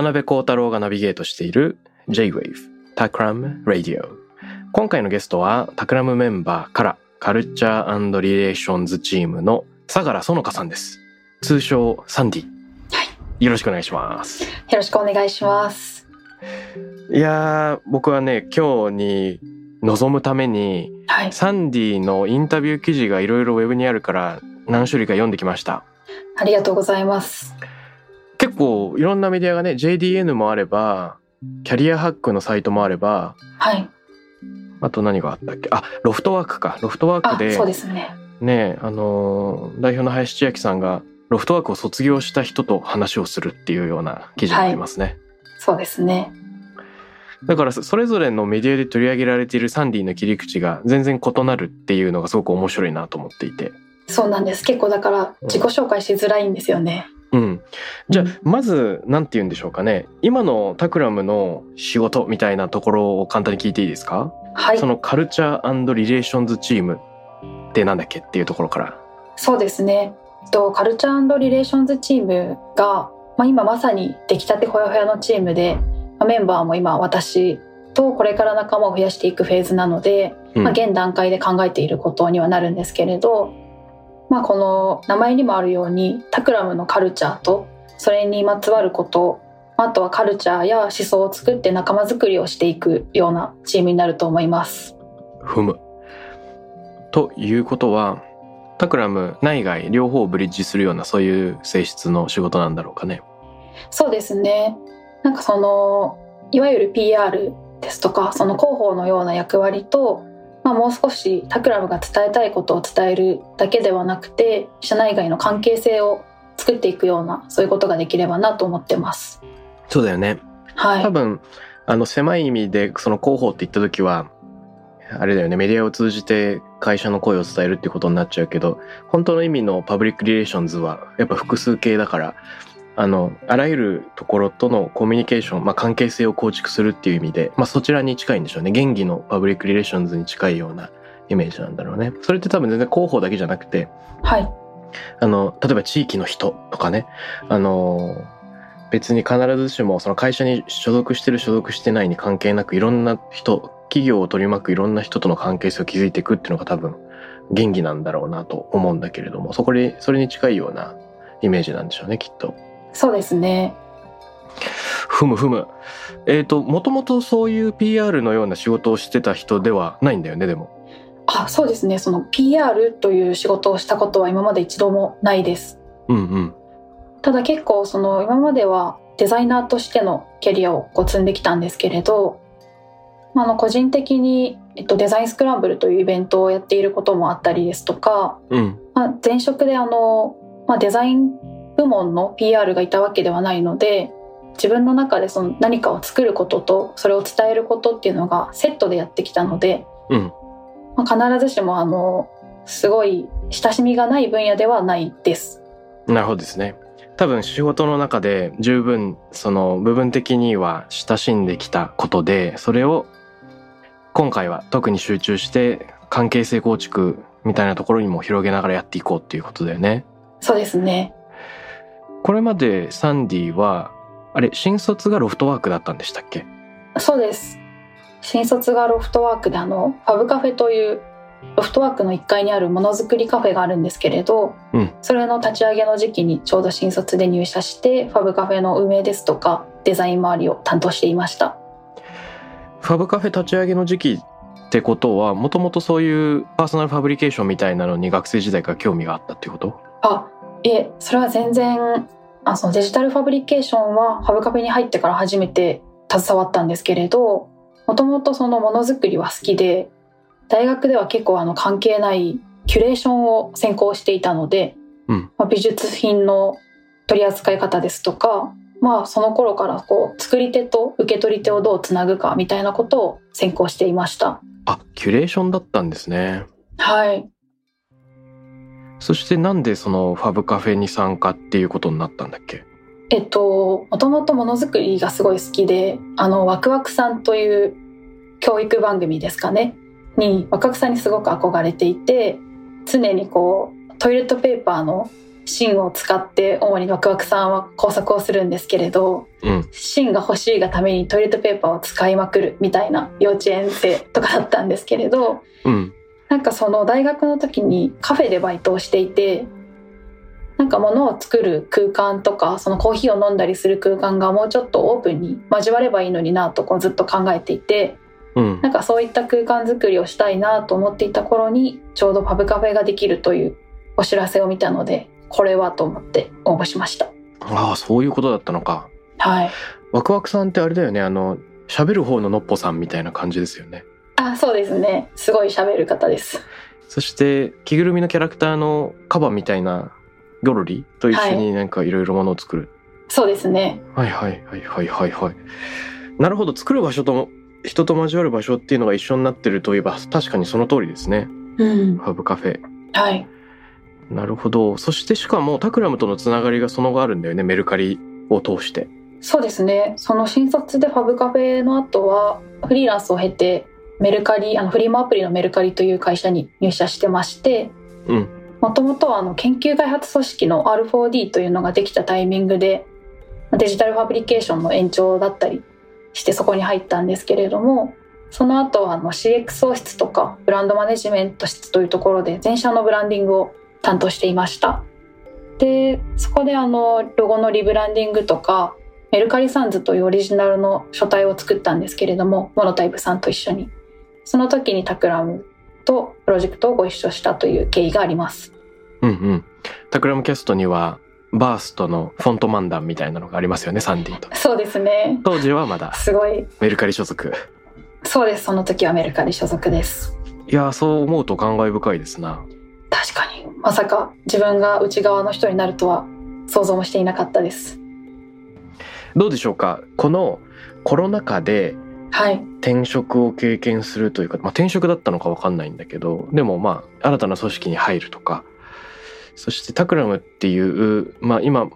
渡辺幸太郎がナビゲートしている J-Wave タクラム Radio 今回のゲストはタクラムメンバーからカルチャーリレーションズチームの相良園香さんです通称サンディよろしくお願いしますよろしくお願いします。いやー僕はね今日に臨むためにはい。サンディのインタビュー記事がいろいろウェブにあるから何種類か読んできましたありがとうございます。結構いろんなメディアがね JDN もあればキャリアハックのサイトもあればはい。あと何があったっけ？あロフトワークかロフトワーあク、でそうですね。ねあのー代表の林千秋さんがロフトワークを卒業した人と話をするっていうような記事がありますね、そうですね。だからそそれぞれのメディアで取り上げられているサンディの切り口が全然異なるっていうのがすごく面白いなと思っていてそうなんです。結構だから自己紹介しづらいんですよね。うん。じゃあ、まず、なんて言うんでしょうかね。今のタクラムの仕事みたいなところを簡単に聞いていいですか、はいそ。のカルチャーリレーションズチームってなんだっけっていうところから。そうですね。えっとカルチャーリレーションズチームが、まあ、今まさに出来たてほやほやのチームで、まあ、メンバーも今私とこれから仲間を増やしていくフェーズなので、うんまあ、現段階で考えていることにはなるんですけれど、まあ、この名前にもあるようにタクラムのカルチャーとそれにまつわることあとはカルチャーや思想を作って仲間づくりをしていくようなチームになると思います。ふむ。ということは、タクラム内外両方をブリッジするようなそういう性質の仕事なんだろうかね。そうですねなんかそのいわゆる PR ですとかその広報のような役割と、まあ、もう少し Takramが伝えたいことを伝えるだけではなくて社内外の関係性を作っていくようなそういうことができればなと思ってます。そうだよね。はい多分、あの狭い意味でその広報って言った時は、あれだよね、メディアを通じて会社の声を伝えるってことになっちゃうけど、本当の意味の public relations はやっぱ複数形だから、あの、あらゆるところとのコミュニケーション、まあ関係性を構築するっていう意味で、まあそちらに近いんでしょうね。現義のパブリックリレーションズに近いようなイメージなんだろうね。それって多分全然広報だけじゃなくて、はいあの、例えば地域の人とかね、あの、別に必ずしもその会社に所属してる所属してないに関係なくいろんな人、企業を取り巻くいろんな人との関係性を築いていくっていうのが多分原義なんだろうなと思うんだけれども、そこで、それに近いようなイメージなんでしょうね、きっと。そうですねふむふむ。えっ、と、もともとそういう PR のような仕事をしてた人ではないんだよね、でも。あそうですねその PR という仕事をしたことは今まで一度もないです。うんうん。ただ結構その今まではデザイナーとしてのキャリアをこう積んできたんですけれど、まあ、あの個人的に、えっと、デザインスクランブルというイベントをやっていることもあったりですとか、うん。まあ、前職であの、まあ、デザイン部門の PR がいたわけではないので自分の中でその何かを作ることとそれを伝えることっていうのがセットでやってきたので、うん。まあ、必ずしもあのすごい親しみがない分野ではないです。なるほどですね。多分仕事の中で十分その部分的には親しんできたことでそれを今回は特に集中して関係性構築みたいなところにも広げながらやっていこうっていうことだよね。そうですねこれまでサンディはあれ新卒がロフトワークだったんでしたっけ？そうです。新卒がロフトワークであのファブカフェというロフトワークの1階にあるものづくりカフェがあるんですけれど、うん。それの立ち上げの時期にちょうど新卒で入社してファブカフェの運営ですとかデザイン周りを担当していました。ファブカフェ立ち上げの時期ってことはもともとそういうパーソナルファブリケーションみたいなのに学生時代から興味があったっていうこと？あえそれは全然あそのデジタルファブリケーションはハブカフェに入ってから初めて携わったんですけれどもともとそのものづくりは好きで大学では結構あの関係ないキュレーションを専攻していたので、うんまあ、美術品の取り扱い方ですとかまあその頃からこう作り手と受け取り手をどうつなぐかみたいなことを専攻していました。あキュレーションだったんですねはい。そしてなんでそのファブカフェに参加っていうことになったんだっけ？えっと、もともとものづくりがすごい好きで、あの、ワクワクさんという教育番組ですかね、に、ワクワクさんにすごく憧れていて、常にこう、トイレットペーパーの芯を使って、主にワクワクさんは工作をするんですけれど、うん。芯が欲しいがためにトイレットペーパーを使いまくるみたいな幼稚園生とかだったんですけれど、うんなんかその大学の時にカフェでバイトをしていてなんか物を作る空間とかそのコーヒーを飲んだりする空間がもうちょっとオープンに交わればいいのになとこうずっと考えていてうん。なんかそういった空間づくりをしたいなと思っていた頃にちょうどパブカフェができるというお知らせを見たのでこれはと思って応募しました。ああそういうことだったのか。はい。ワクワクさんってあれだよねあの喋る方ののっぽさんみたいな感じですよねあそうですね。すごい喋る方です。そして着ぐるみのキャラクターのカバみたいなゴロリと一緒になんかいろいろものを作る、そうですね。はい、はいはいはいはい。はいなるほど。作る場所とも人と交わる場所っていうのが一緒になってるといえば確かにその通りですね。うん。ハブカフェ。はい。なるほど。そしてしかもタクラムとのつながりがその後あるんだよね。メルカリを通して。そうですね。その新卒でファブカフェの後はフリーランスを経てメルカリあのフリマアプリのメルカリという会社に入社してましてうん。もともとはあの研究開発組織の R4D というのができたタイミングでデジタルファブリケーションの延長だったりしてそこに入ったんですけれどもその後はあの CXO 室とかブランドマネジメント室というところで全社のブランディングを担当していました。でそこであのロゴのリブランディングとかメルカリ Sans というオリジナルの書体を作ったんですけれどもモノタイプさんと一緒にその時に Takramとプロジェクトをご一緒したという経緯があります。うんうん。 Takram Cast にはバーストのフォント漫談みたいなのがありますよねサンディと。そうですね。当時はまだ。すごい。メルカリ所属。そうです。その時はメルカリ所属です。いやーそう思うと感慨深いですな。確かに。まさか自分が内側の人になるとは想像もしていなかったです。どうでしょうか？このコロナ禍ではい。転職を経験するというか、まあ、転職だったのかわかんないんだけどでもまあ新たな組織に入るとかそしてタクラムっていう、まあ、今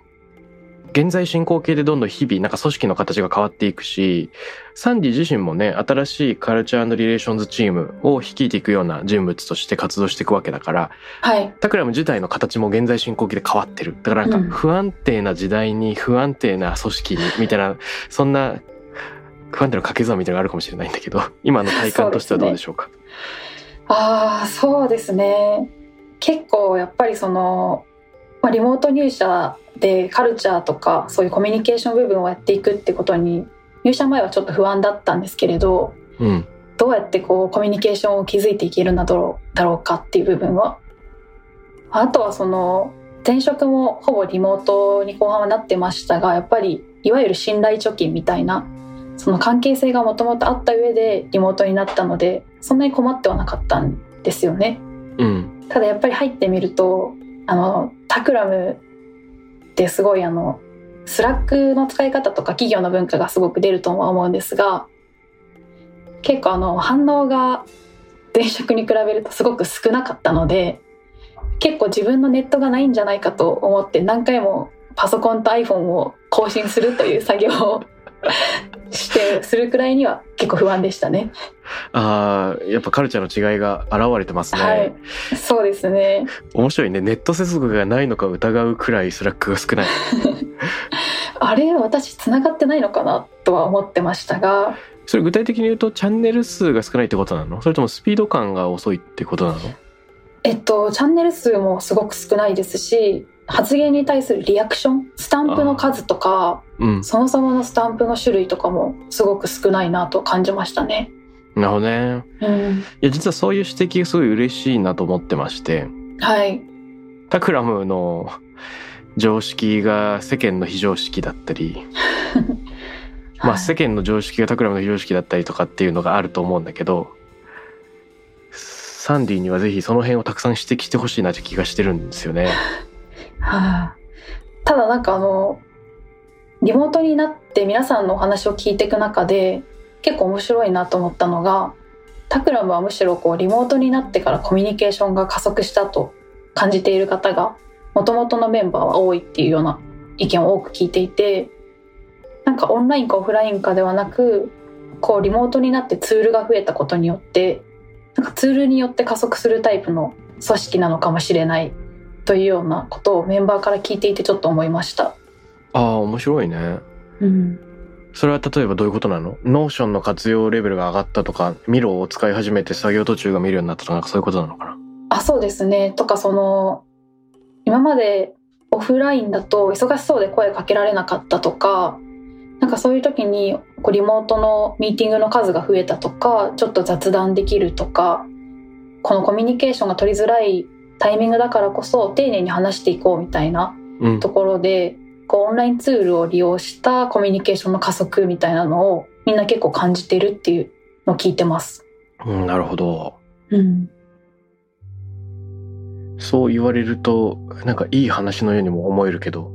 現在進行形でどんどん日々なんか組織の形が変わっていくしサンディ自身もね新しいカルチャーリレーションズチームを率いていくような人物として活動していくわけだからはい。タクラム自体の形も現在進行形で変わってる。だからなんうん。か不安定な時代に不安定な組織にみたいなそんな不安定な掛け算みたいなのがあるかもしれないんだけど 今の体感としてはどうでしょうか？ああそうですね。結構やっぱりその、まあ、リモート入社でカルチャーとかそういうコミュニケーション部分をやっていくってことに入社前はちょっと不安だったんですけれどうん。どうやってこうコミュニケーションを築いていけるんだろうだろうかっていう部分はあとはその前職もほぼリモートに後半はなってましたがやっぱりいわゆる信頼貯金みたいなその関係性がもともとあった上でリモートになったのでそんなに困ってはなかったんですよね。うんただやっぱり入ってみるとあのタクラムってすごいあの Slackの使い方とか企業の文化がすごく出るとは思うんですが結構あの反応が前職に比べるとすごく少なかったので結構自分のネットがないんじゃないかと思って何回もパソコンと iPhone を更新するという作業をしてするくらいには結構不安でしたね。あーやっぱカルチャーの違いが現れてますね、はい、そうですね。面白いね。ネット接続がないのか疑うくらい Slackが少ない。あれ私繋がってないのかなとは思ってましたが。それ具体的に言うとチャンネル数が少ないってことなの？それともスピード感が遅いってことなの？えっとチャンネル数もすごく少ないですし発言に対するリアクションスタンプの数とかうんそもそものスタンプの種類とかもすごく少ないなと感じましたね。なるほどね。うん、いや、実はそういう指摘がすごい嬉しいなと思ってまして、はいタクラムの常識が世間の非常識だったり、まあ世間の常識がタクラムの非常識だったりとかっていうのがあると思うんだけど、サンディにはぜひその辺をたくさん指摘してほしいなって気がしてるんですよね。はあただなんかあのリモートになって皆さんのお話を聞いていく中で結構面白いなと思ったのがタクラムはむしろこうリモートになってからコミュニケーションが加速したと感じている方がもともとのメンバーは多いっていうような意見を多く聞いていてなんかオンラインかオフラインかではなくこうリモートになってツールが増えたことによってなんかツールによって加速するタイプの組織なのかもしれないというようなことをメンバーから聞いていてちょっと思いました。ああ、面白いね。うん、それは例えばどういうことなの？ Notionの活用レベルが上がったとか、 Miroを使い始めて作業途中が見れるようになったとか、そういうことなのかな？あそうですねとかその今までオフラインだと忙しそうで声かけられなかったとかなんかそういう時にこうリモートのミーティングの数が増えたとかちょっと雑談できるとかこのコミュニケーションが取りづらいタイミングだからこそ丁寧に話していこうみたいなうんと。ころでこうオンラインツールを利用したコミュニケーションの加速みたいなのをみんな結構感じてるっていうのを聞いてます。うん、なるほど。うん、そう言われると、なんかいい話のようにも思えるけど、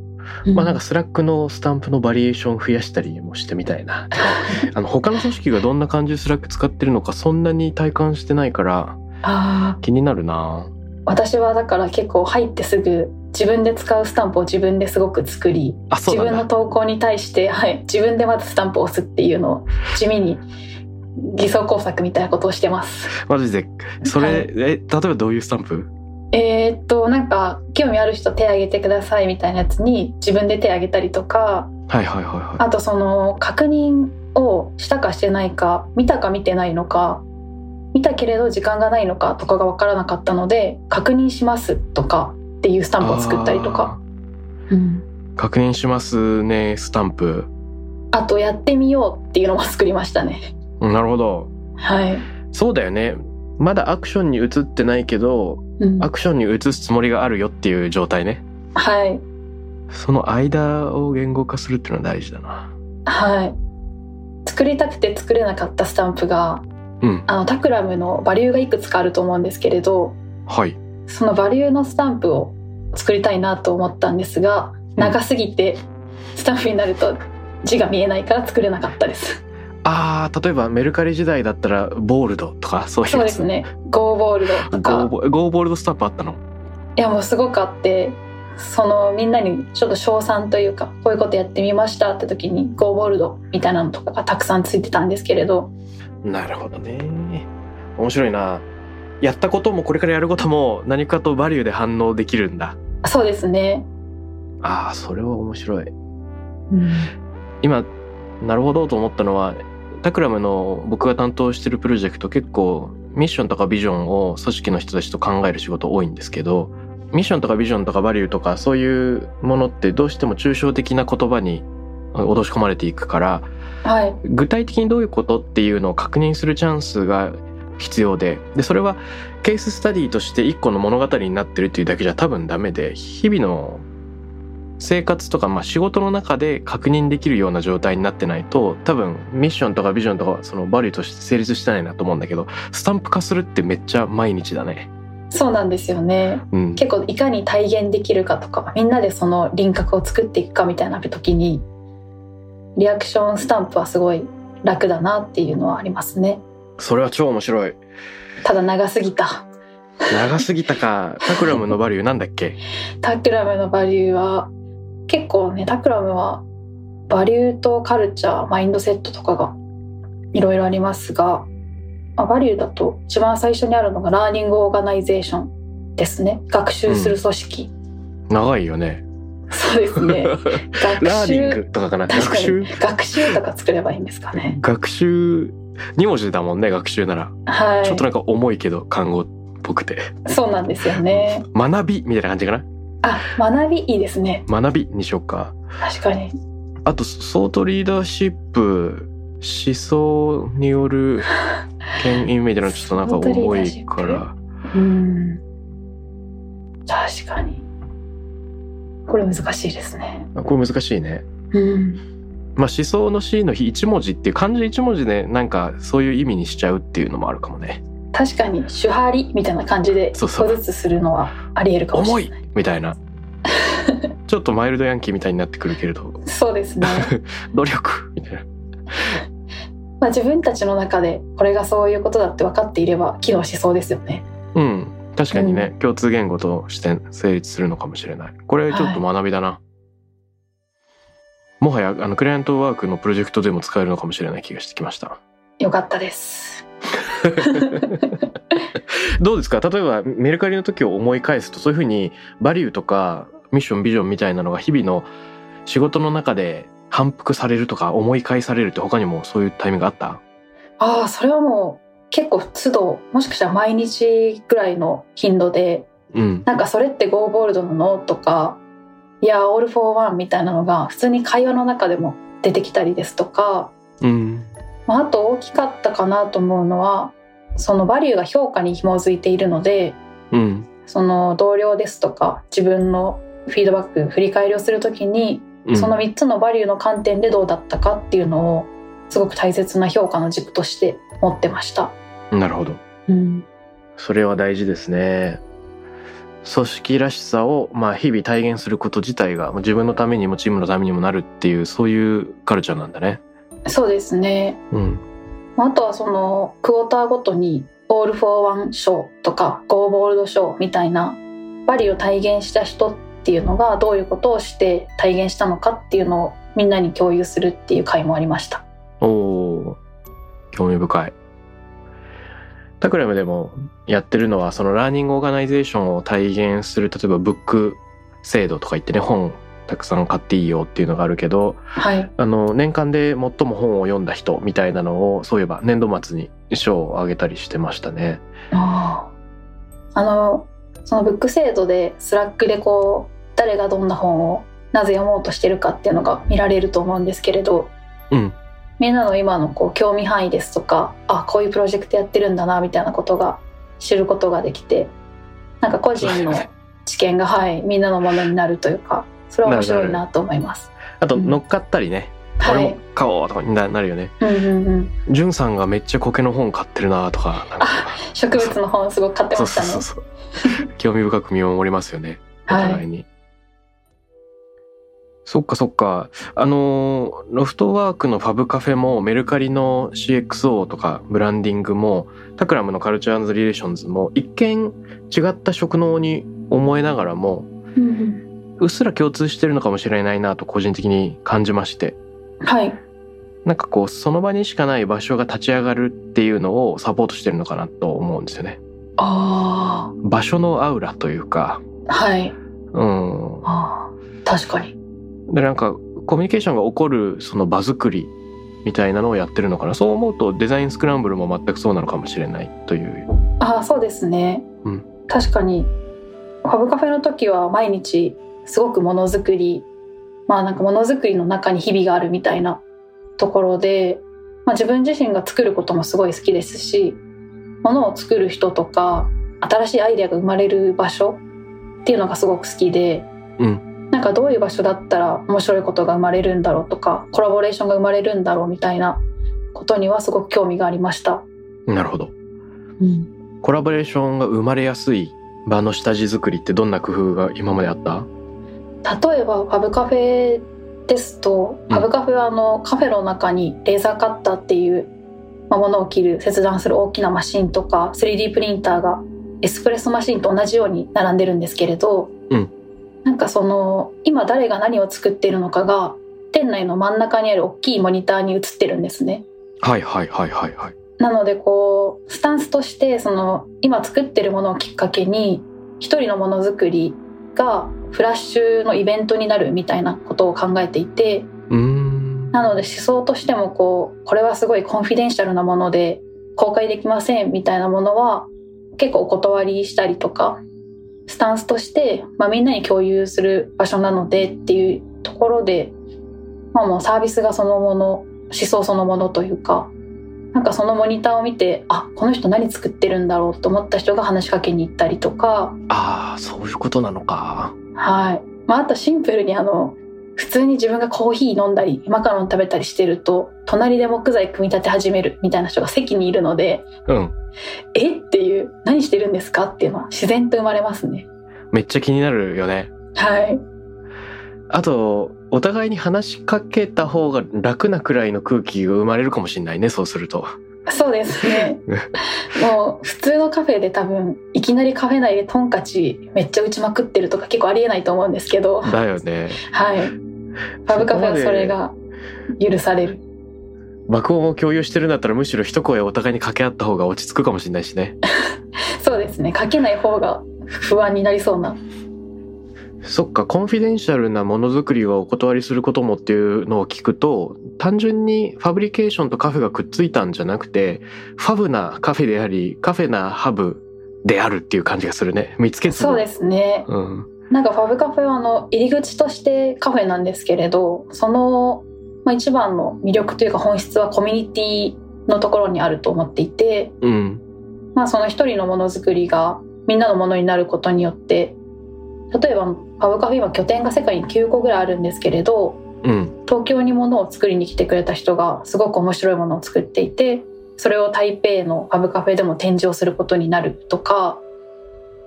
まあなんか Slackのスタンプのバリエーション増やしたりもしてみたいな。あの他の組織がどんな感じで Slack使ってるのかそんなに体感してないから気になるな。私はだから結構入ってすぐ自分で使うスタンプを自分ですごく作り自分の。投稿に対して、はい、自分でまずスタンプを押すっていうのを地味に偽装工作みたいなことをしてます。マジで？それ、はいえ、例えばどういうスタンプ？えーっとなんか興味ある人手挙げてくださいみたいなやつに自分で手挙げたりとかはいはいはいはあとその確認をしたかしてないか見たか見てないのか見たけれど時間がないのかとかが分からなかったので確認しますとかっていうスタい。ンプを作ったりとか、うん。確認しますね、スタンプ。あとやってみようっていうのも作りましたねうんなるほど。はい、そうだよね。まだアクションに移ってないけど、うんアクションに移すつもりがあるよっていう状態ね。はいその間を言語化するっていうのは大事だな。はい作りたくて作れなかったスタンプがうん。あの Takramのバリューがいくつかあると思うんですけれどはい。そのバリューのスタンプを作りたいなと思ったんですが長すぎてスタンプになると字が見えないから作れなかったですああ、例えばメルカリ時代だったら、 Boldとか、そういう。そうですね Go Boldと Go Go Bold スタンプあったの？いやもうすごくあってそのみんなにちょっと称賛というかこういうことやってみましたって時にゴーボールドみたいなのとかがたくさんついてたんですけれどなるほどね。面白いな。やったこともこれからやることも何かとバリューで反応できるんだ。そうですね、ああ、それは面白い。うん、今、なるほどと思ったのは、タクラムの僕が担当してるプロジェクト結構ミッションとかビジョンを組織の人たちと考える仕事多いんですけど、ミッションとかビジョンとかバリューとかそういうものってどうしても抽象的な言葉に落とし込まれていくから、はい。具体的にどういうことっていうのを確認するチャンスが必要ででそれはケーススタディとして一個の物語になってるっていうだけじゃ多分ダメで日々の生活とか、まあ、仕事の中で確認できるような状態になってないと多分ミッションとかビジョンとかそのバリューとして成立してないなと思うんだけどスタンプ化するってめっちゃ毎日だね。そうなんですよね。うん、結構いかに体現できるかとかみんなでその輪郭を作っていくかみたいな時にリアクションスタンプはすごい楽だなっていうのはありますね。それは超面白い。ただ長すぎた。長すぎたか。Takramのバリューなんだっけ？ Takramのバリューは結構ね Takramはバリューとカルチャーマインドセットとかがいろいろありますが、まあ、バリューだと一番最初にあるのが Learning Organization ですね。学習する組織、長いよね。そうですね。学ラーニン習グとかかな？学習に。学習？とか作ればいいんですかね。学習2文字だもんね学習なら、はい。ちょっとなんか重いけど漢語っぽくて。そうなんですよね。学びみたいな感じかな？あ学びいいですね。学びにしよっか。確かに。あとソートリーダーシップ思想による牽引みたいなのちょっとなんか重いから。うん。確かにこれ難しいですね。これ難しいね。うん。まあ思想の C の日一文字っていう漢字一文字でなんかそういう意味にしちゃうっていうのもあるかもね。確かに手張りみたいな感じで一個ずつするのはありえるかもし重い。れないみたいな。ちょっとマイルドヤンキーみたいになってくるけれど。そうですね。努力みたいな。まあ自分たちの中でこれがそういうことだって分かっていれば機能しそうですよね。うん確かにね、共通言語として成立するのかもしれない。これちょっと学びだな、もはやあのクライアントワークのプロジェクトでも使えるのかもしれない気がしてきました。よかったです。どうですか？例えばメルカリの時を思い返すとそういうふうにバリューとかミッションビジョンみたいなのが日々の仕事の中で反復されるとか思い返されるって他にもそういうタイミングあった？ああそれはもう結構都度もしかしたら毎日ぐらいの頻度でうん。なんかそれって Go ボールドなの？とかいや All for One みたいなのが普通に会話の中でも出てきたりですとか、うん。まあ、あと大きかったかなと思うのはそのバリューが評価に紐づいているのでうん。その同僚ですとか自分のフィードバック振り返りをするときにうん。その3つのバリューの観点でどうだったかっていうのをすごく大切な評価の軸として持ってました。なるほど。うん、それは大事ですね。組織らしさをまあ日々体現すること自体が自分のためにもチームのためにもなるっていうそういうカルチャーなんだね。そうですね。うん。まああとはそのクォーターごとに All for One 賞とか Go Bold 賞みたいなバリューを体現した人っていうのがどういうことをして体現したのかっていうのをみんなに共有するっていう回もありました。おお興味深い。タクラムでもやってるのはその Learning Organization を体現する例えばブック制度とか言ってね本たくさん買っていいよっていうのがあるけどはい、あの年間で最も本を読んだ人みたいなのをそういえば年度末に賞をあげたりしてましたね。あのそのブック制度でスラックでこう誰がどんな本をなぜ読もうとしてるかっていうのが見られると思うんですけれど。うんみんなの今のこう興味範囲ですとかあこういうプロジェクトやってるんだなみたいなことが知ることができてなんか個人の知見が、はい、みんなのものになるというかそれは面白いなと思います。あと乗っかったりね、はい。俺も、買おうとかにななるよね。うんうんうん、じゅんさんがめっちゃ苔の本買ってるなとかなんか。植物の本すごく買ってましたね。そうそうそう興味深く見守りますよね。お互いに、そっかそっか。あのーロフトワークのファブカフェもメルカリの CXO とかブランディングもタクラムの Culture Relations も一見違った職能に思えながらもうっすら共通してるのかもしれないなと個人的に感じまして。はい、なんかこうその場にしかない場所が立ち上がるっていうのをサポートしてるのかなと思うんですよね。あ場所のアウラというか。あはい。うん。あー。確かにでなんかコミュニケーションが起こるその場作りみたいなのをやってるのかな。そう思うとデザインスクランブルも全くそうなのかもしれないという。ああそうですね、うん。確かに。ファブカフェの時は毎日すごくものづくりまあなんかものづくりの中に日々があるみたいなところで、まあ、自分自身が作ることもすごい好きですしものを作る人とか新しいアイデアが生まれる場所っていうのがすごく好きで、うなんかどういう場所だったら面白いことが生まれるんだろうとかコラボレーションが生まれるんだろうみたいなことにはすごく興味がありました。なるほど。うん。コラボレーションが生まれやすい場の下地作りってどんな工夫が今まであった？例えばファブカフェですと、うん。ファブカフェはあのカフェの中にレーザーカッターっていう、まあ、ものを切る切断する大きなマシンとか 3D プリンターがエスプレッソマシンと同じように並んでるんですけれど、うんなんかその今誰が何を作っているのかが店内の真ん中にある大きいモニターに映ってるんですね。はいはいはいはいはいなのでこうスタンスとしてその今作ってるものをきっかけに一人のものづくりがフラッシュのイベントになるみたいなことを考えていてうーんなので思想としてもこうこれはすごいコンフィデンシャルなもので公開できませんみたいなものは結構お断りしたりとかスタンスとして、まあ、みんなに共有する場所なのでっていうところで、まあ、もうサービスがそのもの想そのものというかなんかそのモニターを見てあこの人何作ってるんだろうと思った人が話しかけに行ったりとか。ああそういうことなのか。はい、まあ、あとシンプルにあの普通に自分がコーヒー飲んだりマカロン食べたりしてると隣で木材組み立て始めるみたいな人が席にいるのでうん。え？っていう何してるんですか？っていうのは自然と生まれますね。めっちゃ気になるよね。はい。あとお互いに話しかけた方が楽なくらいの空気が生まれるかもしれないねそうするとそうですね。もう普通のカフェで多分いきなりカフェ内でトンカチめっちゃ打ちまくってるとか結構ありえないと思うんですけど。だよね。はい。パブカフェはそれが許される。爆音を共有してるんだったらむしろ一声お互いに掛け合った方が落ち着くかもしれないしねそうですねかけない方が不安になりそうなそっか confidential なものづくりはお断りすることもっていうのを聞くと単純に fabrication とカフェがくっついたんじゃなくてファブなカフェでありカフェなファブであるっていう感じがするね。見つけつそうですね。うん。なんかファブカフェはあの入り口としてカフェなんですけれどその、まあ、一番の魅力というか本質はコミュニティのところにあると思っていて、うん。まあ、その一人のものづくりがみんなのものになることによって例えばファブカフェ今拠点が世界に9個ぐらいあるんですけれどうん。東京に物を作りに来てくれた人がすごく面白いものを作っていてそれを台北のファブカフェでも展示をすることになるとか、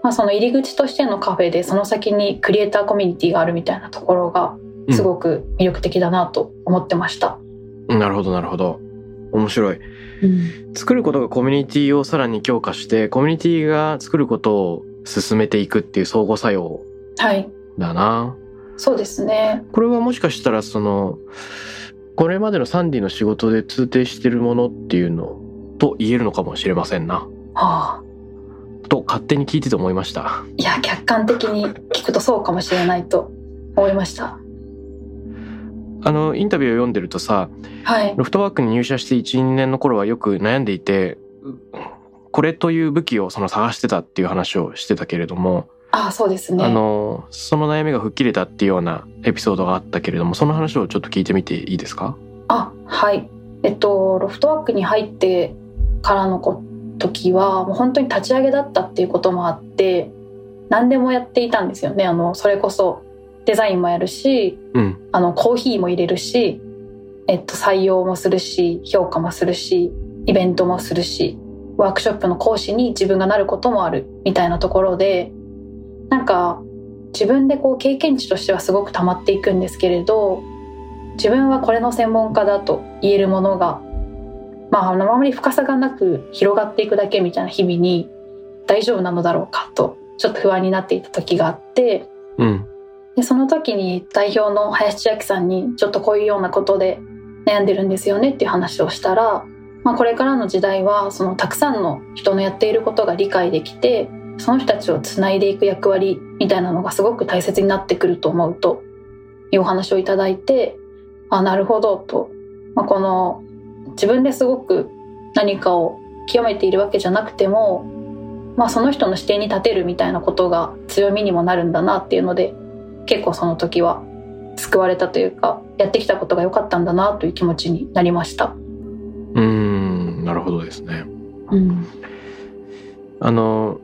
まあ、その入り口としてのカフェでその先にクリエイターコミュニティがあるみたいなところがうんすごく魅力的だなと思ってました。なるほどなるほど。面白い。作ることがコミュニティをさらに強化してコミュニティが作ることを進めていくっていう相互作用はい。だな。そうですね。これはもしかしたらそのこれまでのサンディの仕事で通底してるものっていうのと言えるのかもしれませんな。はあ。と勝手に聞いてて思いました。いや客観的に聞くとそうかもしれないと思いました。あのインタビューを読んでるとさはい。ロフトワークに入社して12年の頃はよく悩んでいてこれという武器をその探してたっていう話をしてたけれども、ああそうですね。あのその悩みが吹っ切れたっていうようなエピソードがあったけれどもその話をちょっと聞いてみていいですか？あはい。えっとロフトワークに入ってからのこ時はもう本当に立ち上げだったっていうこともあって何でもやっていたんですよね。あのそれこそデザインもやるしうん。あのコーヒーも入れるし、えっと、採用もするし評価もするしイベントもするしワークショップの講師に自分がなることもあるみたいなところでなんか自分でこう経験値としてはすごく溜まっていくんですけれど自分はこれの専門家だと言えるものがまああまり深さがなく広がっていくだけみたいな日々に大丈夫なのだろうかとちょっと不安になっていた時があってうん。でその時に代表の林千秋さんにちょっとこういうようなことで悩んでるんですよねっていう話をしたら、まあ、これからの時代はそのたくさんの人のやっていることが理解できてその人たちをつないでいく役割みたいなのがすごく大切になってくると思うというお話をいただいてあなるほどと、まあ、この自分ですごく何かを極めているわけじゃなくても、まあ、その人の視点に立てるみたいなことが強みにもなるんだなっていうので結構その時は救われたというかやってきたことが良かったんだなという気持ちになりました。うーんなるほどですね。うん、あの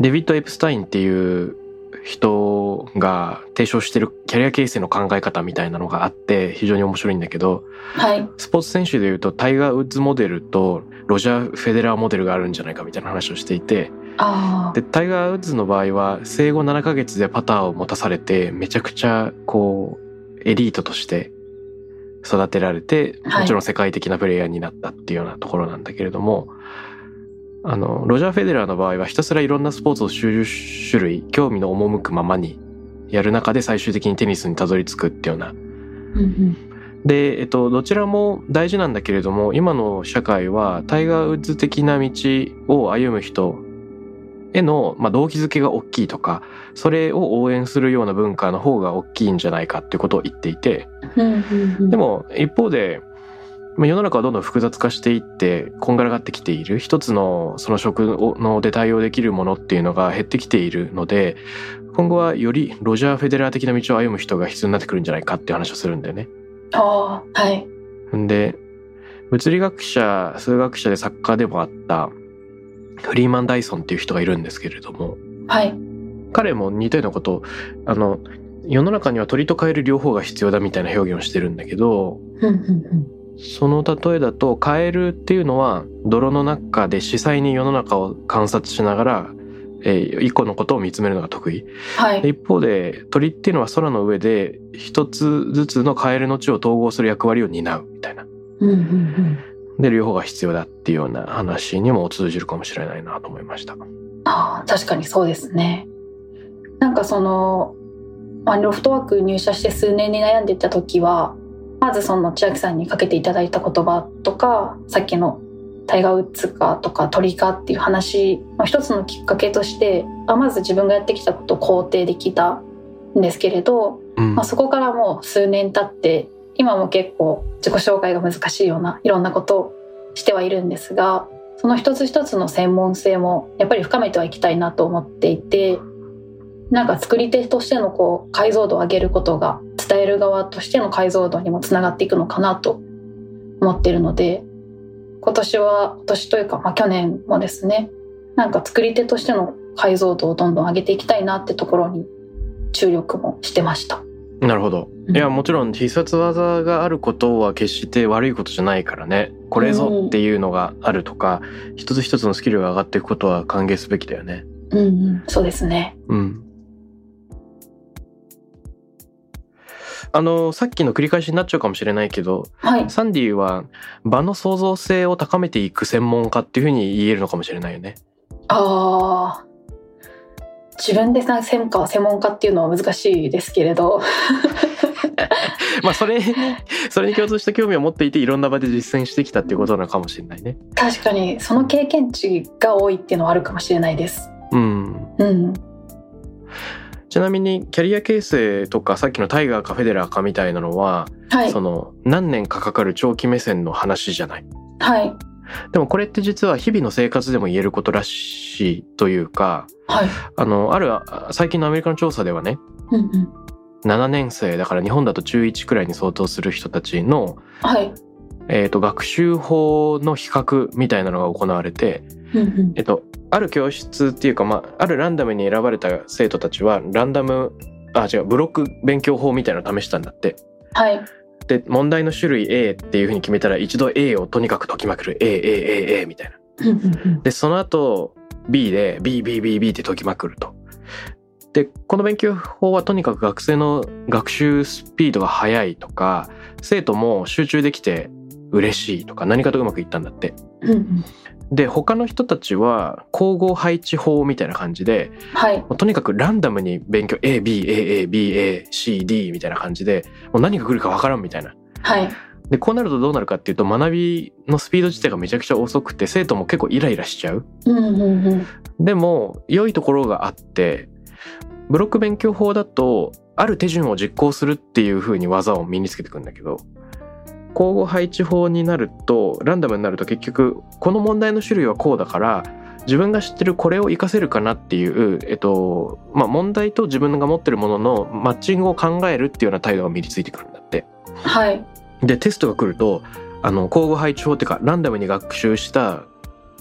デビッド・エプスタインっていう人が提唱してるキャリア形成の考え方みたいなのがあって非常に面白いんだけどはい、スポーツ選手でいうとタイガー・ウッズモデルとロジャー・フェデラーモデルがあるんじゃないかみたいな話をしていてあでタイガー・ウッズの場合は生後7ヶ月でパターを持たされてめちゃくちゃこうエリートとして育てられてはい。もちろん世界的なプレイヤーになったっていうようなところなんだけれども、あのロジャー・フェデラーの場合はひたすらいろんなスポーツを種類興味の赴くままにやる中で最終的にテニスにたどり着くっていうようなあ、うん。で、えっと、どちらも大事なんだけれども今の社会はタイガー・ウッズ的な道を歩む人への、まあ、動機づけが大きいとかそれを応援するような文化の方が大きいんじゃないかっていうことを言っていて。うんうんうん。でも一方でまあ世の中はどんどん複雑化していってこんがらがってきている。一つのその職ので対応できるものっていうのが減ってきているので今後はよりロジャー・フェデラー的な道を歩む人が必要になってくるんじゃないかっていう話をするんだよね。ああはい。で物理学者数学者で作家でもあったフリーマン・ダイソンっていう人がいるんですけれどもはい。彼も似たようなことをあの世の中には鳥とカエル両方が必要だみたいな表現をしてるんだけどその例えだとカエルっていうのは泥の中で視細に世の中を観察しながら、えー一個のことを見つめるのが得意。はい。で一方で鳥っていうのは空の上で一つずつのカエルの地を統合する役割を担うみたいな。うんうんうん。で両方が必要だっていうような話にも通じるかもしれないなと思いました。ああ確かにそうですね。なんかその、まあ、ロフトワーク入社して数年に悩んでた時はまずその千秋さんにかけていただいた言葉とかさっきのタイガー・ウッズかとか鳥かっていう話の一つのきっかけとしてあまず自分がやってきたことを肯定できたんですけれど、うん。まあ、そこからもう数年経って今も結構自己紹介が難しいようないろんなことをしてはいるんですがその一つ一つの専門性もやっぱり深めてはいきたいなと思っていてなんか作り手としてのこう解像度を上げることが伝える側としての解像度にもつながっていくのかなと思っているので今年は今年というか、まあ、去年もですねなんか作り手としての解像度をどんどん上げていきたいなってところに注力もしてました。なるほど。いやもちろん必殺技があることは決して悪いことじゃないからね。これぞっていうのがあるとか、一つ一つのスキルが上がっていくことは歓迎すべきだよね。うんうん、そうですね。うんあのさっきの繰り返しになっちゃうかもしれないけどはい。サンディは場の創造性を高めていく専門家っていうふうに言えるのかもしれないよね。ああ。自分でさ専科専門家っていうのは難しいですけれど、まあそれにそれに共通した興味を持っていていろんな場で実践してきたっていうことなのかもしれないね。確かにその経験値が多いっていうのはあるかもしれないです。うん。うん。ちなみにキャリア形成とかさっきのタイガーかフェデラーかみたいなのは、はいそ。の何年かかかる長期目線の話じゃない。はい。でもこれって実は日々の生活でも言えることらしいというかはい。あのあるあ最近のアメリカの調査ではねうんうん。7年生だから日本だと中1くらいに相当する人たちの、はい。えー、と学習法の比較みたいなのが行われて、うんうんえっと、ある教室っていうか、まあ、あるランダムに選ばれた生徒たちはランダムあ違うブロック勉強法みたいなのを試したんだって。はい。で問題の種類 A っていうふうに決めたら一度 A をとにかく解きまくる AAAA みたいな。でその後 B で BBBB って解きまくると。でこの勉強法はとにかく学生の学習スピードが速いとか生徒も集中できて嬉しいとか何かとうまくいったんだって。うんうんで他の人たちは交互配置法みたいな感じではい。とにかくランダムに勉強 ABAABACD みたいな感じでもう何が来るかわからんみたいな。はい。でこうなるとどうなるかっていうと学びのスピード自体がめちゃくちゃ遅くて生徒も結構イライラしちゃう。うんうんうん。でも良いところがあってブロック勉強法だとある手順を実行するっていう風に技を身につけていくんだけど交互配置法になるとランダムになると結局この問題の種類はこうだから自分が知ってるこれを活かせるかなっていう、えっとまあ、問題と自分が持ってるもののマッチングを考えるっていうような態度が身についてくるんだって。はい。でテストが来るとあの交互配置法っていうかランダムに学習した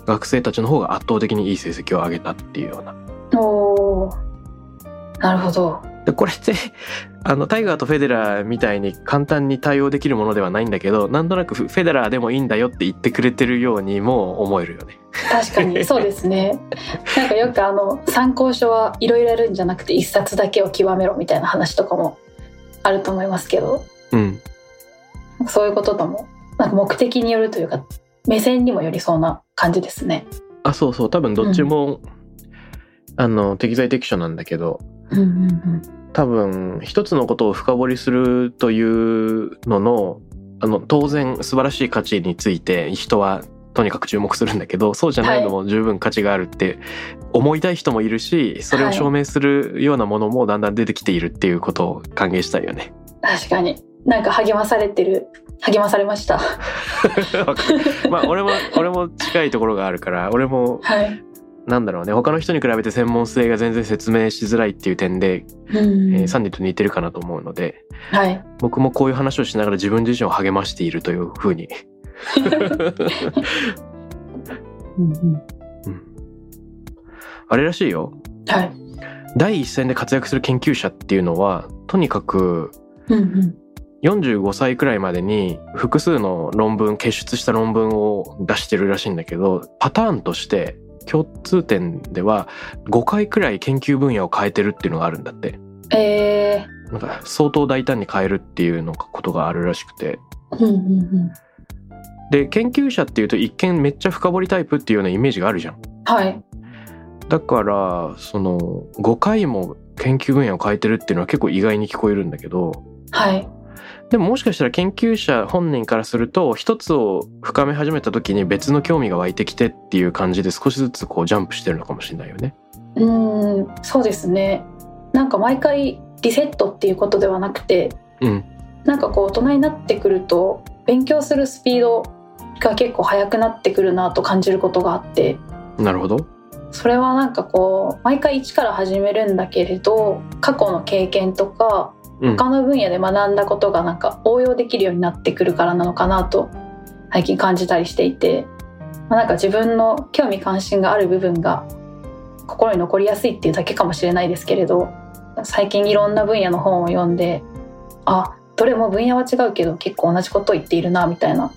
学生たちの方が圧倒的にいい成績を上げたっていうような。おーなるほど。でこれってあのタイガーとフェデラーみたいに簡単に対応できるものではないんだけどなんとなくフフェデラーでもいいんだよって言ってくれてるようにも思えるよね。確かに そうですね。なんかよくあの参考書はいろいろやるんじゃなくて一冊だけを極めろみたいな話とかもあると思いますけど、うん、なんかそういうことともなんか目的によるというか目線にもよりそうな感じですね。あそうそう多分どっちも、あの適材適所なんだけどうんうんうん。多分一つのことを深掘りするというののあの当然素晴らしい価値について人はとにかく注目するんだけどそうじゃないのも十分価値があるって思いたい人もいるしそれを証明するようなものもだんだん出てきているっていうことを歓迎したいよね。確かになんか励まされてる励まされました。まあ俺も俺も近いところがあるから俺もはい。なんだろうね。他の人に比べて専門性が全然説明しづらいっていう点で、うん。えーサンディと似てるかなと思うのではい。僕もこういう話をしながら自分自身を励ましているというふうに。うんうん。あれらしいよ。はい。第一線で活躍する研究者っていうのはとにかくうんうん。45歳くらいまでに複数の論文結出した論文を出してるらしいんだけどパターンとして共通点では5回くらい研究分野を変えてるっていうのがあるんだってえなんか相当大胆に変えるっていうのがことがあるらしくてー、うんうんうん。で研究者っていうと一見めっちゃ深掘りタイプっていうようなイメージがあるじゃんはい。だからその5回も研究分野を変えてるっていうのは結構意外に聞こえるんだけどはい。でももしかしたら研究者本人からすると一つを深め始めた時に別の興味が湧いてきてっていう感じで少しずつこうジャンプしてるのかもしれないよね。うーん、そうですね。なんか毎回リセットっていうことではなくて、うん。なんかこう大人になってくると勉強するスピードが結構速くなってくるなと感じることがあって、なるほど。それはなんかこう毎回一から始めるんだけれど、過去の経験とかうん。他の分野で学んだことがなんか応用できるようになってくるからなのかなと最近感じたりしていて、まあ、なんか自分の興味関心がある部分が心に残りやすいっていうだけかもしれないですけれど最近いろんな分野の本を読んであどれも分野は違うけど結構同じことを言っているなみたいな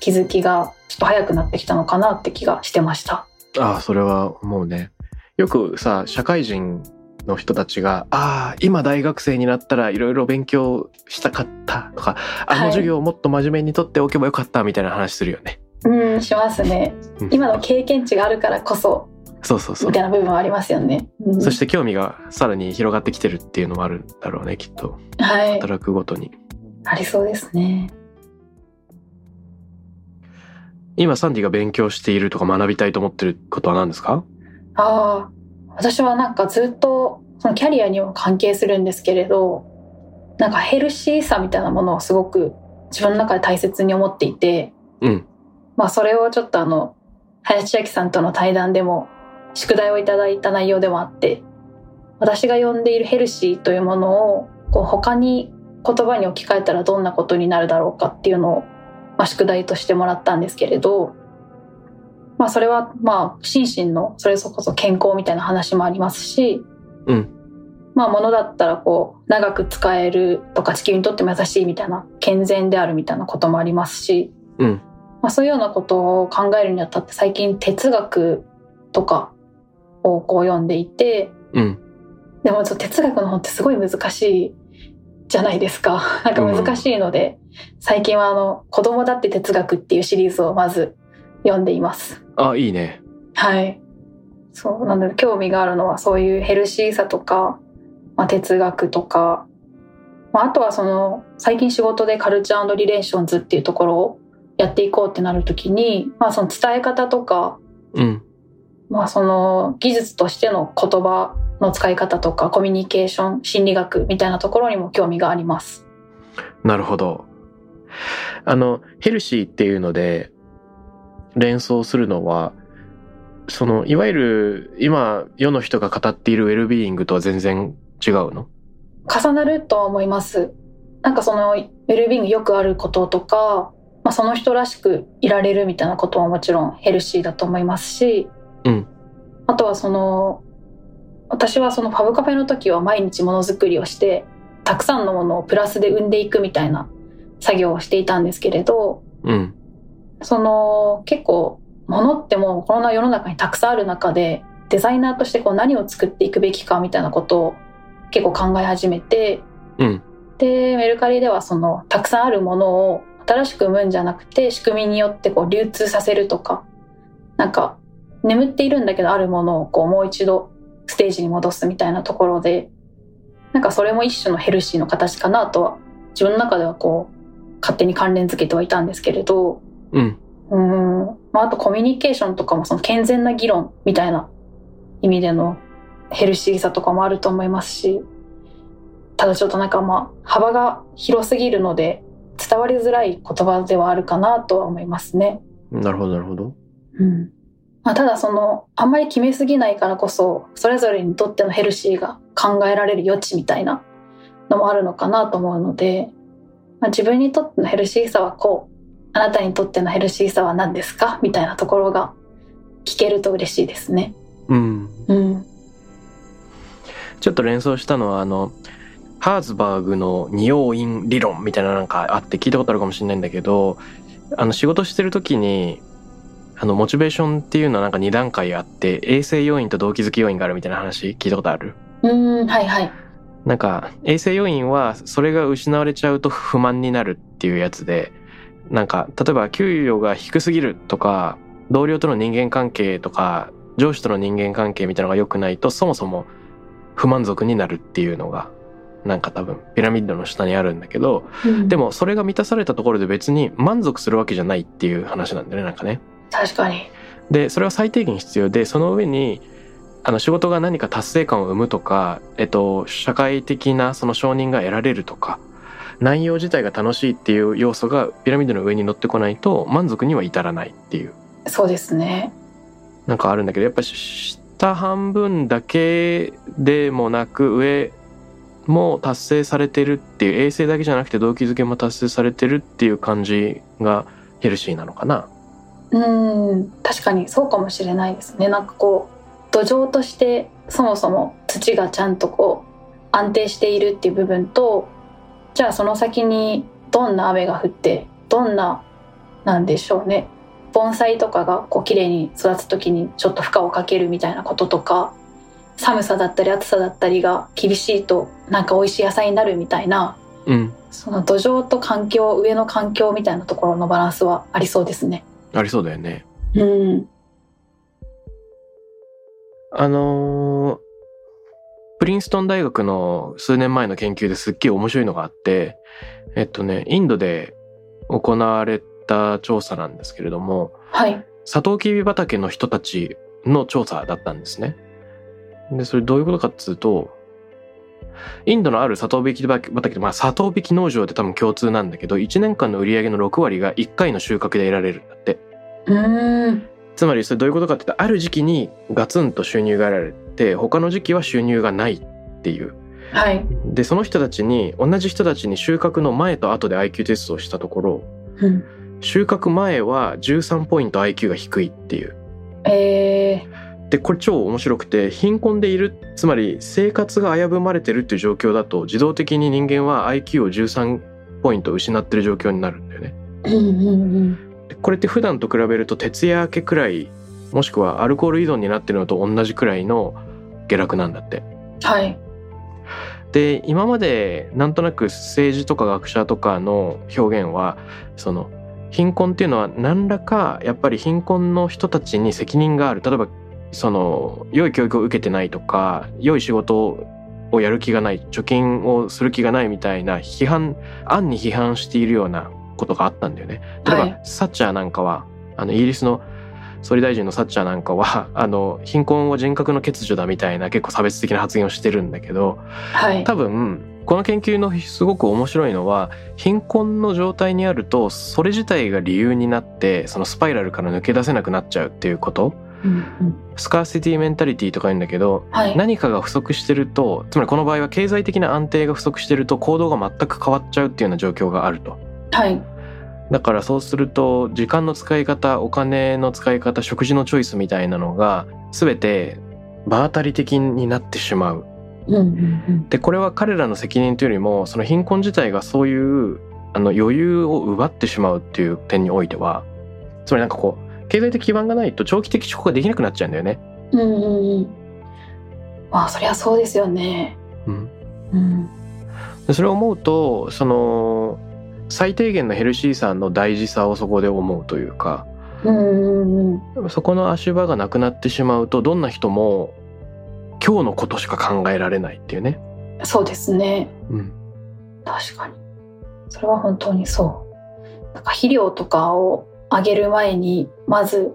気づきがちょっと早くなってきたのかなって気がしてました。ああ、それはもうね。よくさ、社会人の人たちが、ああ、今大学生になったらいろいろ勉強したかったとか、あのはい授業をもっと真面目にとっておけばよかったみたいな話するよね。うんしますねうん今の経験値があるからこそそうそうそうみた。いな部分はありますよね。うんそして興味がさらに広がってきてるっていうのもあるんだろうね、きっと。はい、働くごとに。ありそうですね。今サンディが勉強しているとか学びたいと思ってることは何ですか？ああ、私はなんかずっとそのキャリアにも関係するんですけれど、なんかヘルシーさみたいなものをすごく自分の中で大切に思っていて、うん。まあそれをちょっとあの、林千秋さんとの対談でも宿題をいただいた内容でもあって、私が呼んでいるヘルシーというものをこう他に言葉に置き換えたらどんなことになるだろうかっていうのを、まあ、宿題としてもらったんですけれど、まあそれはまあ心身のそれこそ健康みたいな話もありますし、うん。まあ物だったらこう長く使えるとか地球にとっても優しいみたいな健全であるみたいなこともありますし、うん。まあ、そういうようなことを考えるにあたって最近哲学とかをこう読んでいてうん。でもちょっと哲学の本ってすごい難しいじゃないですか。なんか難しいので、最近はあの子供だって哲学っていうシリーズをまず読んでいます。あ、いいね。はい。そう、なので興味があるのはそういうヘルシーさとか、まあ、哲学とか、まあ、あとはその最近仕事で Culture Relations っていうところをやっていこうってなるときに、まあその伝え方とか、うん。まあその技術としての言葉の使い方とかコミュニケーション、心理学みたいなところにも興味があります。なるほど。あの、ヘルシーっていうので連想するのは、その、いわゆる今世の人が語っているウェルビーイングとは全然違うの？重なるとは思います。なんかそのウェルビーイングよくあることとか、まあ、その人らしくいられるみたいなことはもちろんヘルシーだと思いますし、うんあとはその私はそのファブカフェの時は毎日ものづくりをしてたくさんのものをプラスで生んでいくみたいな作業をしていたんですけれどうん。その結構物ってもうこの世の中にたくさんある中でデザイナーとしてこう何を作っていくべきかみたいなことを結構考え始めてうん。でメルカリではそのたくさんあるものを新しく生むんじゃなくて仕組みによってこう流通させるとかなんか眠っているんだけどあるものをこうもう一度ステージに戻すみたいなところでなんかそれも一種のヘルシーの形かなとは自分の中ではこう勝手に関連づけてはいたんですけれどうん。うん、まあ、あとコミュニケーションとかもその健全な議論みたいな意味でのヘルシーさとかもあると思いますし、ただちょっとなんかまあ幅が広すぎるので伝わりづらい言葉ではあるかなとは思いますね。なるほど、なるほど。うん。まあ、ただそのあんまり決めすぎないからこそそれぞれにとってのヘルシーが考えられる余地みたいなのもあるのかなと思うので、まあ、自分にとってのヘルシーさはこうあなたにとってのヘルシーさは何ですか？みたいなところが聞けると嬉しいですね。うん。うん、ちょっと連想したのはあのハーズバーグの二要因理論みたいななんかあって聞いたことあるかもしれないんだけどあの仕事してる時にあのモチベーションっていうのはなんか2段階あって衛生要因と動機づけ要因があるみたいな話聞いたことある？うん、はいはい。なんか衛生要因はそれが失われちゃうと不満になるっていうやつでなんか例えば給与が低すぎるとか同僚との人間関係とか上司との人間関係みたいなのが良くないとそもそも不満足になるっていうのがなんか多分ピラミッドの下にあるんだけどうんでもそれが満たされたところで別に満足するわけじゃないっていう話なんだよねなんかね。確かに。でそれは最低限必要でその上にあの仕事が何か達成感を生むとか、えっと、社会的なその承認が得られるとか内容自体が楽しいっていう要素がピラミッドの上に乗ってこないと満足には至らないっていうそうですね。なんかあるんだけどやっぱ下半分だけでもなく上も達成されてるっていう衛生だけじゃなくて動機づけも達成されてるっていう感じがヘルシーなのかな。うん、確かにそうかもしれないですね。なんかこう土壌としてそもそも土がちゃんとこう安定しているっていう部分と、じゃあその先にどんな雨が降ってどんななんでしょうね。盆栽とかがこう綺麗に育つ時にちょっと負荷をかけるみたいなこととか、寒さだったり暑さだったりが厳しいとなんか美味しい野菜になるみたいな、うんその土壌と環境上の環境みたいなところのバランスはありそうですね。ありそうだよね。うん。あのープリンストン大学の数年前の研究ですっげえ面白いのがあって、えっとね、インドで行われた調査なんですけれども、はい。サトウキビ畑の人たちの調査だったんですね。で、それどういうことかっつうと、インドのあるサトウキビ畑、まあ、サトウビキ農場で多分共通なんだけど、1年間の売り上げの6割が1回の収穫で得られるんだって。うーん。つまりそれどういうことかって言ったらある時期にガツンと収入が得られて他の時期は収入がないっていうはい。でその人たちに同じ人たちに収穫の前と後で IQ テストをしたところうん。収穫前は13ポイント IQ が低いっていうえでこれ超面白くて貧困でいるつまり生活が危ぶまれてるっていう状況だと自動的に人間は IQ を13ポイント失ってる状況になるんだよねー。うんうんうん。でこれって普段と比べると徹夜明けくらいもしくはアルコール依存になってるのと同じくらいの下落なんだって。はい。で今までなんとなく政治とか学者とかの表現はその貧困っていうのは何らかやっぱり貧困の人たちに責任がある例えばその良い教育を受けてないとか良い仕事をやる気がない貯金をする気がないみたいな批判暗に批判しているようなことがあったんだよね。例えば、はいサッチャーなんかはあのイギリスの総理大臣のサッチャーなんかは あの貧困は人格の欠如だみたいな結構差別的な発言をしてるんだけどはい。多分この研究のすごく面白いのは貧困の状態にあるとそれ自体が理由になってそのスパイラルから抜け出せなくなっちゃうっていうことうんうん。スカーシティメンタリティとか言うんだけどはい。何かが不足してるとつまりこの場合は経済的な安定が不足してると行動が全く変わっちゃうっていうような状況があると。はい。だからそうすると時間の使い方お金の使い方食事のチョイスみたいなのが全て場当たり的になってしまう。でこれは彼らの責任というよりもその貧困自体がそういうあの余裕を奪ってしまうっていう点においてはつまりなんかこう経済的基盤がないと長期的思考ができなくなっちゃうんだよね。うんうんうん。まあ、そりゃそうですよね。うん、うん。でそれを思うとその最低限のヘルシーさの大事さをそこで思うというかうん。そこの足場がなくなってしまうとどんな人も今日のことしか考えられないっていうね。そうですね。うん確かに。それは本当にそう。なんか肥料とかをあげる前に、まず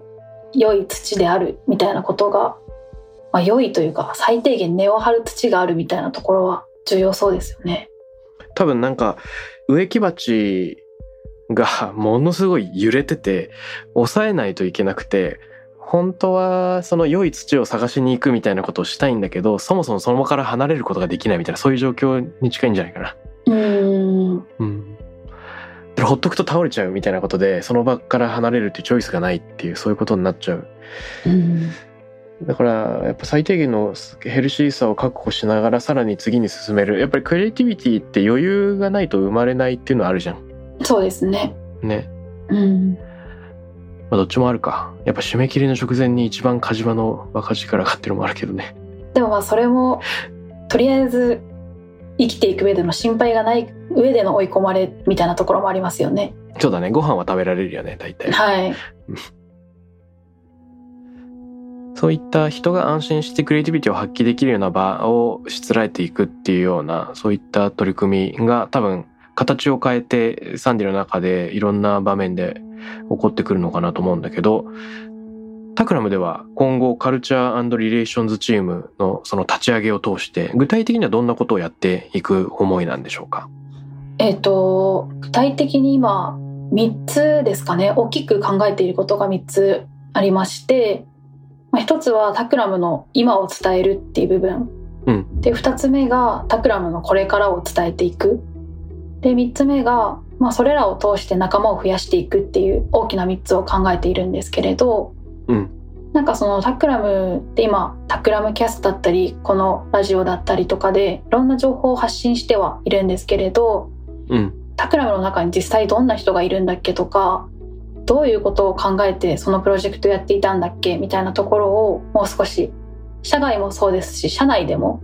良い土であるみたいなことが、まあ良いというか最低限根を張る土があるみたいなところは重要そうですよね。多分なんか植木鉢がものすごい揺れてて抑えないといけなくて本当はその良い土を探しに行くみたいなことをしたいんだけどそもそもその場から離れることができないみたいなそういう状況に近いんじゃないかな。うんうん、でほっとくと倒れちゃうみたいなことでその場から離れるっていうチョイスがないっていうそういうことになっちゃう。うんだからやっぱ最低限のヘルシーさを確保しながらさらに次に進めるやっぱりクリエイティビティって余裕がないと生まれないっていうのはあるじゃん。そうですね。ね。うんまあどっちもあるか。やっぱ締め切りの直前に一番火事場のバカ力がっていうのもあるけどね。でもまあそれもとりあえず生きていく上での心配がない上での追い込まれみたいなところもありますよね。そうだね。ご飯は食べられるよね、大体。はい。そういった人が安心してクリエイティビティを発揮できるような場をしつらえていくっていうような、そういった取り組みが多分形を変えてサンディの中でいろんな場面で起こってくるのかなと思うんだけど、タクラムでは今後カルチャーリレーションズチームのその立ち上げを通して具体的にはどんなことをやっていく思いなんでしょうか？えっ、と具体的に今3つですかね。大きく考えていることが3つありまして、まあ、1つはタクラムの今を伝えるっていう部分うん。で2つ目がタクラムのこれからを伝えていくで3つ目が、まあ、それらを通して仲間を増やしていくっていう大きな3つを考えているんですけれどうん。なんかそのタクラムって今タクラムキャストだったりこのラジオだったりとかでいろんな情報を発信してはいるんですけれどうん。タクラムの中に実際どんな人がいるんだっけとかどういうことを考えてそのプロジェクトをやっていたんだっけ？みたいなところをもう少し社外もそうですし社内でも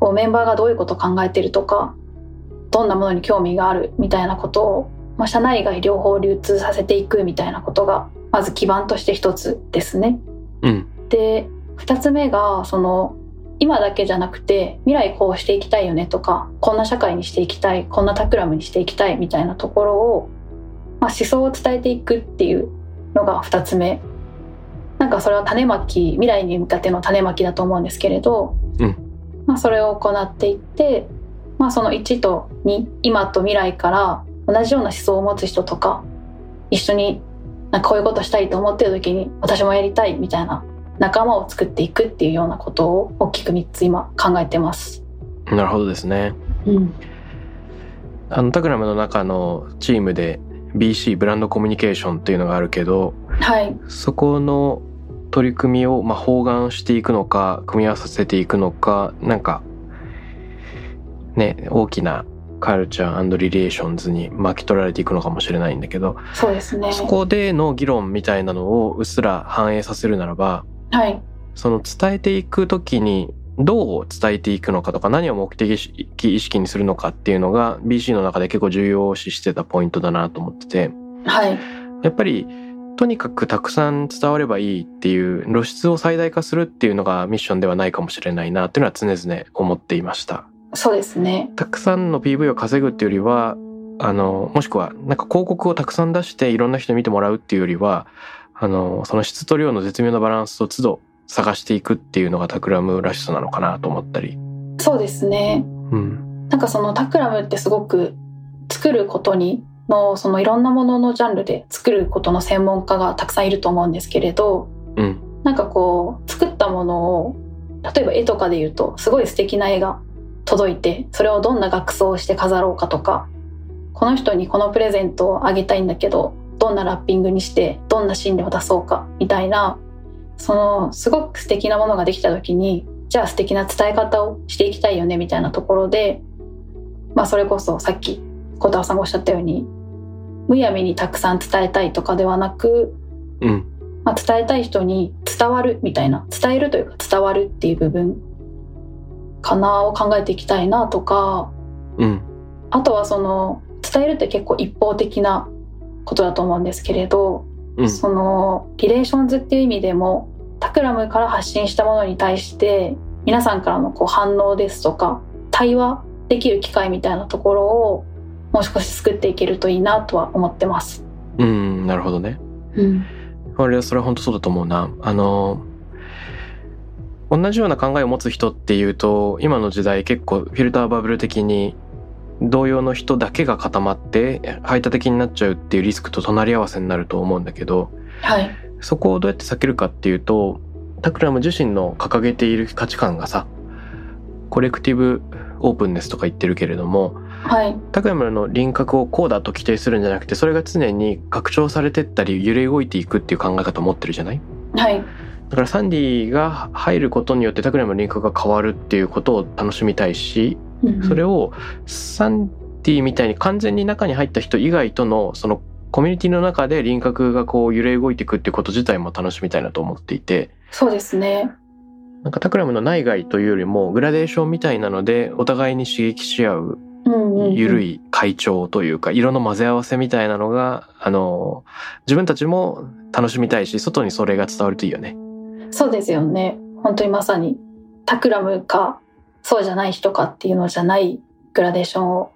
こうメンバーがどういうことを考えてるとかどんなものに興味がある？みたいなことを、まあ、社内外両方流通させていくみたいなことがまず基盤として一つですね。うん。で2つ目がその今だけじゃなくて未来こうしていきたいよねとかこんな社会にしていきたいこんなタクラムにしていきたいみたいなところを、まあ、思想を伝えていくっていうのが2つ目なんかそれは種まき未来に向かっての種まきだと思うんですけれど、うんまあ、それを行っていって、まあ、その1と2今と未来から同じような思想を持つ人とか一緒になんかこういうことしたいと思ってる時に私もやりたいみたいな仲間を作っていくっていうようなことを大きく3つ今考えてます。なるほどですね。うん、あのタクラムの中のチームで BC ブランドコミュニケーションっていうのがあるけどはい、そこの取り組みをまあ包含していくのか組み合わせていくのかなんかね大きな Culture Relations に巻き取られていくのかもしれないんだけどそうですね。そこでの議論みたいなのをうっすら反映させるならばはい、その伝えていく時にどう伝えていくのかとか何を目的意識にするのかっていうのが BC の中で結構重要視してたポイントだなと思っててはい、やっぱりとにかくたくさん伝わればいいっていう露出を最大化するっていうのがミッションではないかもしれないなっていうのは常々思っていました。そうですね。たくさんの PV を稼ぐっていうよりはあのもしくはなんか広告をたくさん出していろんな人に見てもらうっていうよりはあのその質と量の絶妙なバランスを都度探していくっていうのがタクラムらしさなのかなと思ったり。そうですね。うん。なんかそのタクラムってすごく作ることにのそのいろんなもののジャンルで作ることの専門家がたくさんいると思うんですけれどうん。なんかこう作ったものを例えば絵とかで言うとすごい素敵な絵が届いてそれをどんな額装をして飾ろうかとかこの人にこのプレゼントをあげたいんだけどどんなラッピングにしてどんなシーンで渡そうかみたいなそのすごく素敵なものができた時にじゃあ素敵な伝え方をしていきたいよねみたいなところでまあそれこそさっき小田さんがおっしゃったようにむやみにたくさん伝えたいとかではなくうん。まあ、伝えたい人に伝わるみたいな伝えるというか伝わるっていう部分かなを考えていきたいなとかうん。あとはその伝えるって結構一方的なことだと思うんですけれど、うん。そのリレーションズっていう意味でもタクラムから発信したものに対して皆さんからのこう反応ですとか対話できる機会みたいなところをもう少し作っていけるといいなとは思ってます。うん。なるほどね。うん、俺はそれは本当そうだと思うな。あの、同じような考えを持つ人っていうと、今の時代結構フィルターバブル的に同様の人だけが固まって排他的になっちゃうっていうリスクと隣り合わせになると思うんだけど、はい、そこをどうやって避けるかっていうとタクラム自身の掲げている価値観がさコレクティブオープンネスとか言ってるけれどもはい。タクラムの輪郭をこうだと規定するんじゃなくてそれが常に拡張されてったり揺れ動いていくっていう考え方を持ってるじゃない？はい。だからサンディが入ることによってタクラムの輪郭が変わるっていうことを楽しみたいしそれををサンディみたいに完全に中に入った人以外とのそのコミュニティの中で輪郭がこう揺れ動いていくっていうこと自体も楽しみたいなと思っていて。そうですね。なんかタクラムの内外というよりもグラデーションみたいなのでお互いに刺激し合う緩い会長というか色の混ぜ合わせみたいなのがあの自分たちも楽しみたいし外にそれが伝わるといいよね。そうですよね。本当にまさにタクラムかそうじゃない人かっていうのじゃないグラデーションを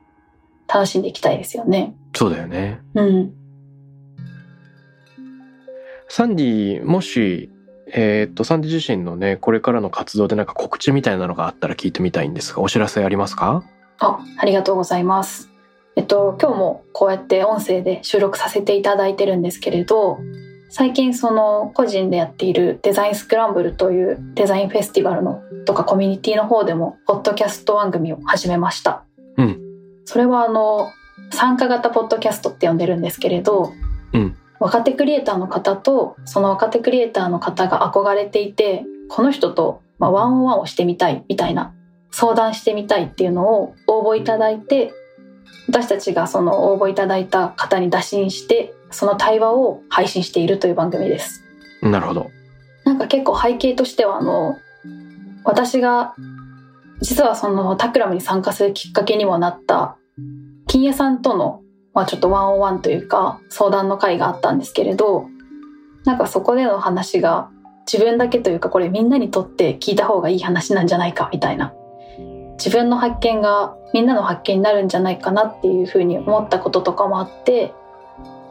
楽しんでいきたいですよね。そうだよね。うん。サンディもしえーっとサンディ自身のねこれからの活動でなんか告知みたいなのがあったら聞いてみたいんですがお知らせありますか？あありがとうございます。えっと今日もこうやって音声で収録させていただいてるんですけれど最近その個人でやっているデザインスクランブルというデザインフェスティバルのとかコミュニティの方でもポッドキャスト番組を始めました。うんそれはあの参加型ポッドキャストって呼んでるんですけれど、うん若手クリエイターの方とその若手クリエイターの方が憧れていてこの人とまあワンオンワンをしてみたいみたいな相談してみたいっていうのを応募いただいて私たちがその応募いただいた方に打診してその対話を配信しているという番組です。なるほど。なんか結構背景としてはあの私が実はそのタクラムに参加するきっかけにもなった金屋さんとの、まあ、ちょっとワンオンワンというか相談の会があったんですけれどなんかそこでの話が自分だけというかこれみんなにとって聞いた方がいい話なんじゃないかみたいな自分の発見がみんなの発見になるんじゃないかなっていうふうに思ったこととかもあって、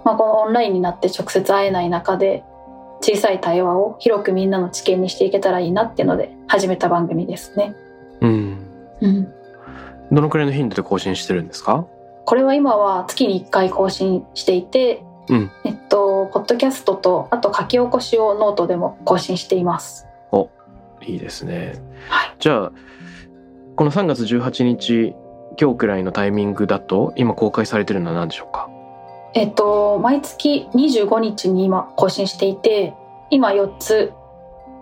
まあ、このオンラインになって直接会えない中で小さい対話を広くみんなの知見にしていけたらいいなっていうので始めた番組ですね。うん。うん、どのくらいの頻度で更新してるんですか？これは今は月に1回更新していて、うんえっとポッドキャストとあと書き起こしをノートでも更新しています。いいですね。はい。じゃあこの3月18日今日くらいのタイミングだと今公開されてるのは何でしょうか？えっと毎月25日に今更新していて今4つ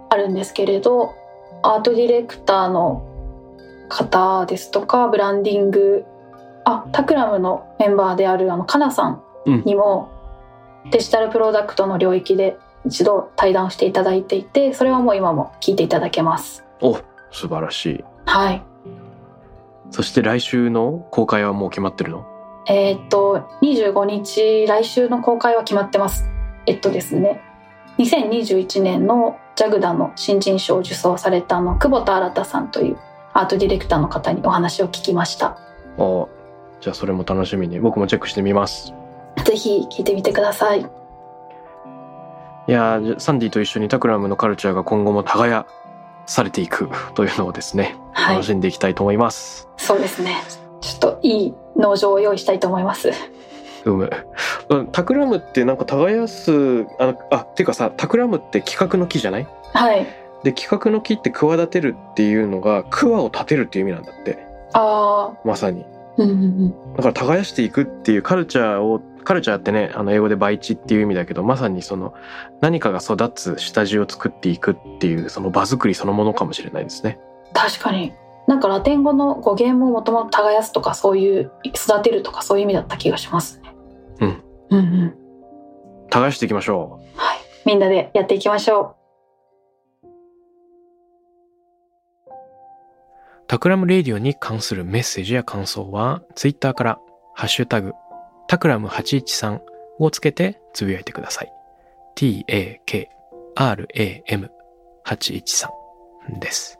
あるんですけれどアートディレクターの方ですとかブランディングあタクラムのメンバーであるあのかなさんにもデジタルプロダクトの領域で一度対談をしていただいていてそれはもう今も聞いていただけます。お素晴らしい。はい。そして来週の公開はもう決まってるの？えーっと25日来週の公開は決まってます。えっとですね。2021年のジャグダの新人賞を受賞されたあの久保田新さんというアートディレクターの方にお話を聞きました。あじゃあそれも楽しみに僕もチェックしてみます。ぜひ聞いてみてください。いやサンディと一緒にタクラムのカルチャーが今後も耕されていくというのをですねはい。楽しんでいきたいと思います。そうですねちょっといい農場を用意したいと思います。うむ。うんタクラムってなんか耕すあのあてかさタクラムって企画の木じゃない？はい。で企画の木って企てるっていうのが桑を立てるっていう意味なんだって。ああまさに。うんうんうん。だから耕していくっていうカルチャーをカルチャーってねあの英語で培地っていう意味だけどまさにその何かが育つ下地を作っていくっていうその場作りそのものかもしれないですね。確かになんかラテン語の語源ももともと耕すとかそういう育てるとかそういう意味だった気がしますねうんうんうん耕していきましょう。はいみんなでやっていきましょタクラムレディオに関するメッセージや感想はツイッターからハッシュタグタクラム813をつけてつぶやいてください。t-a-k-r-a-m813 です。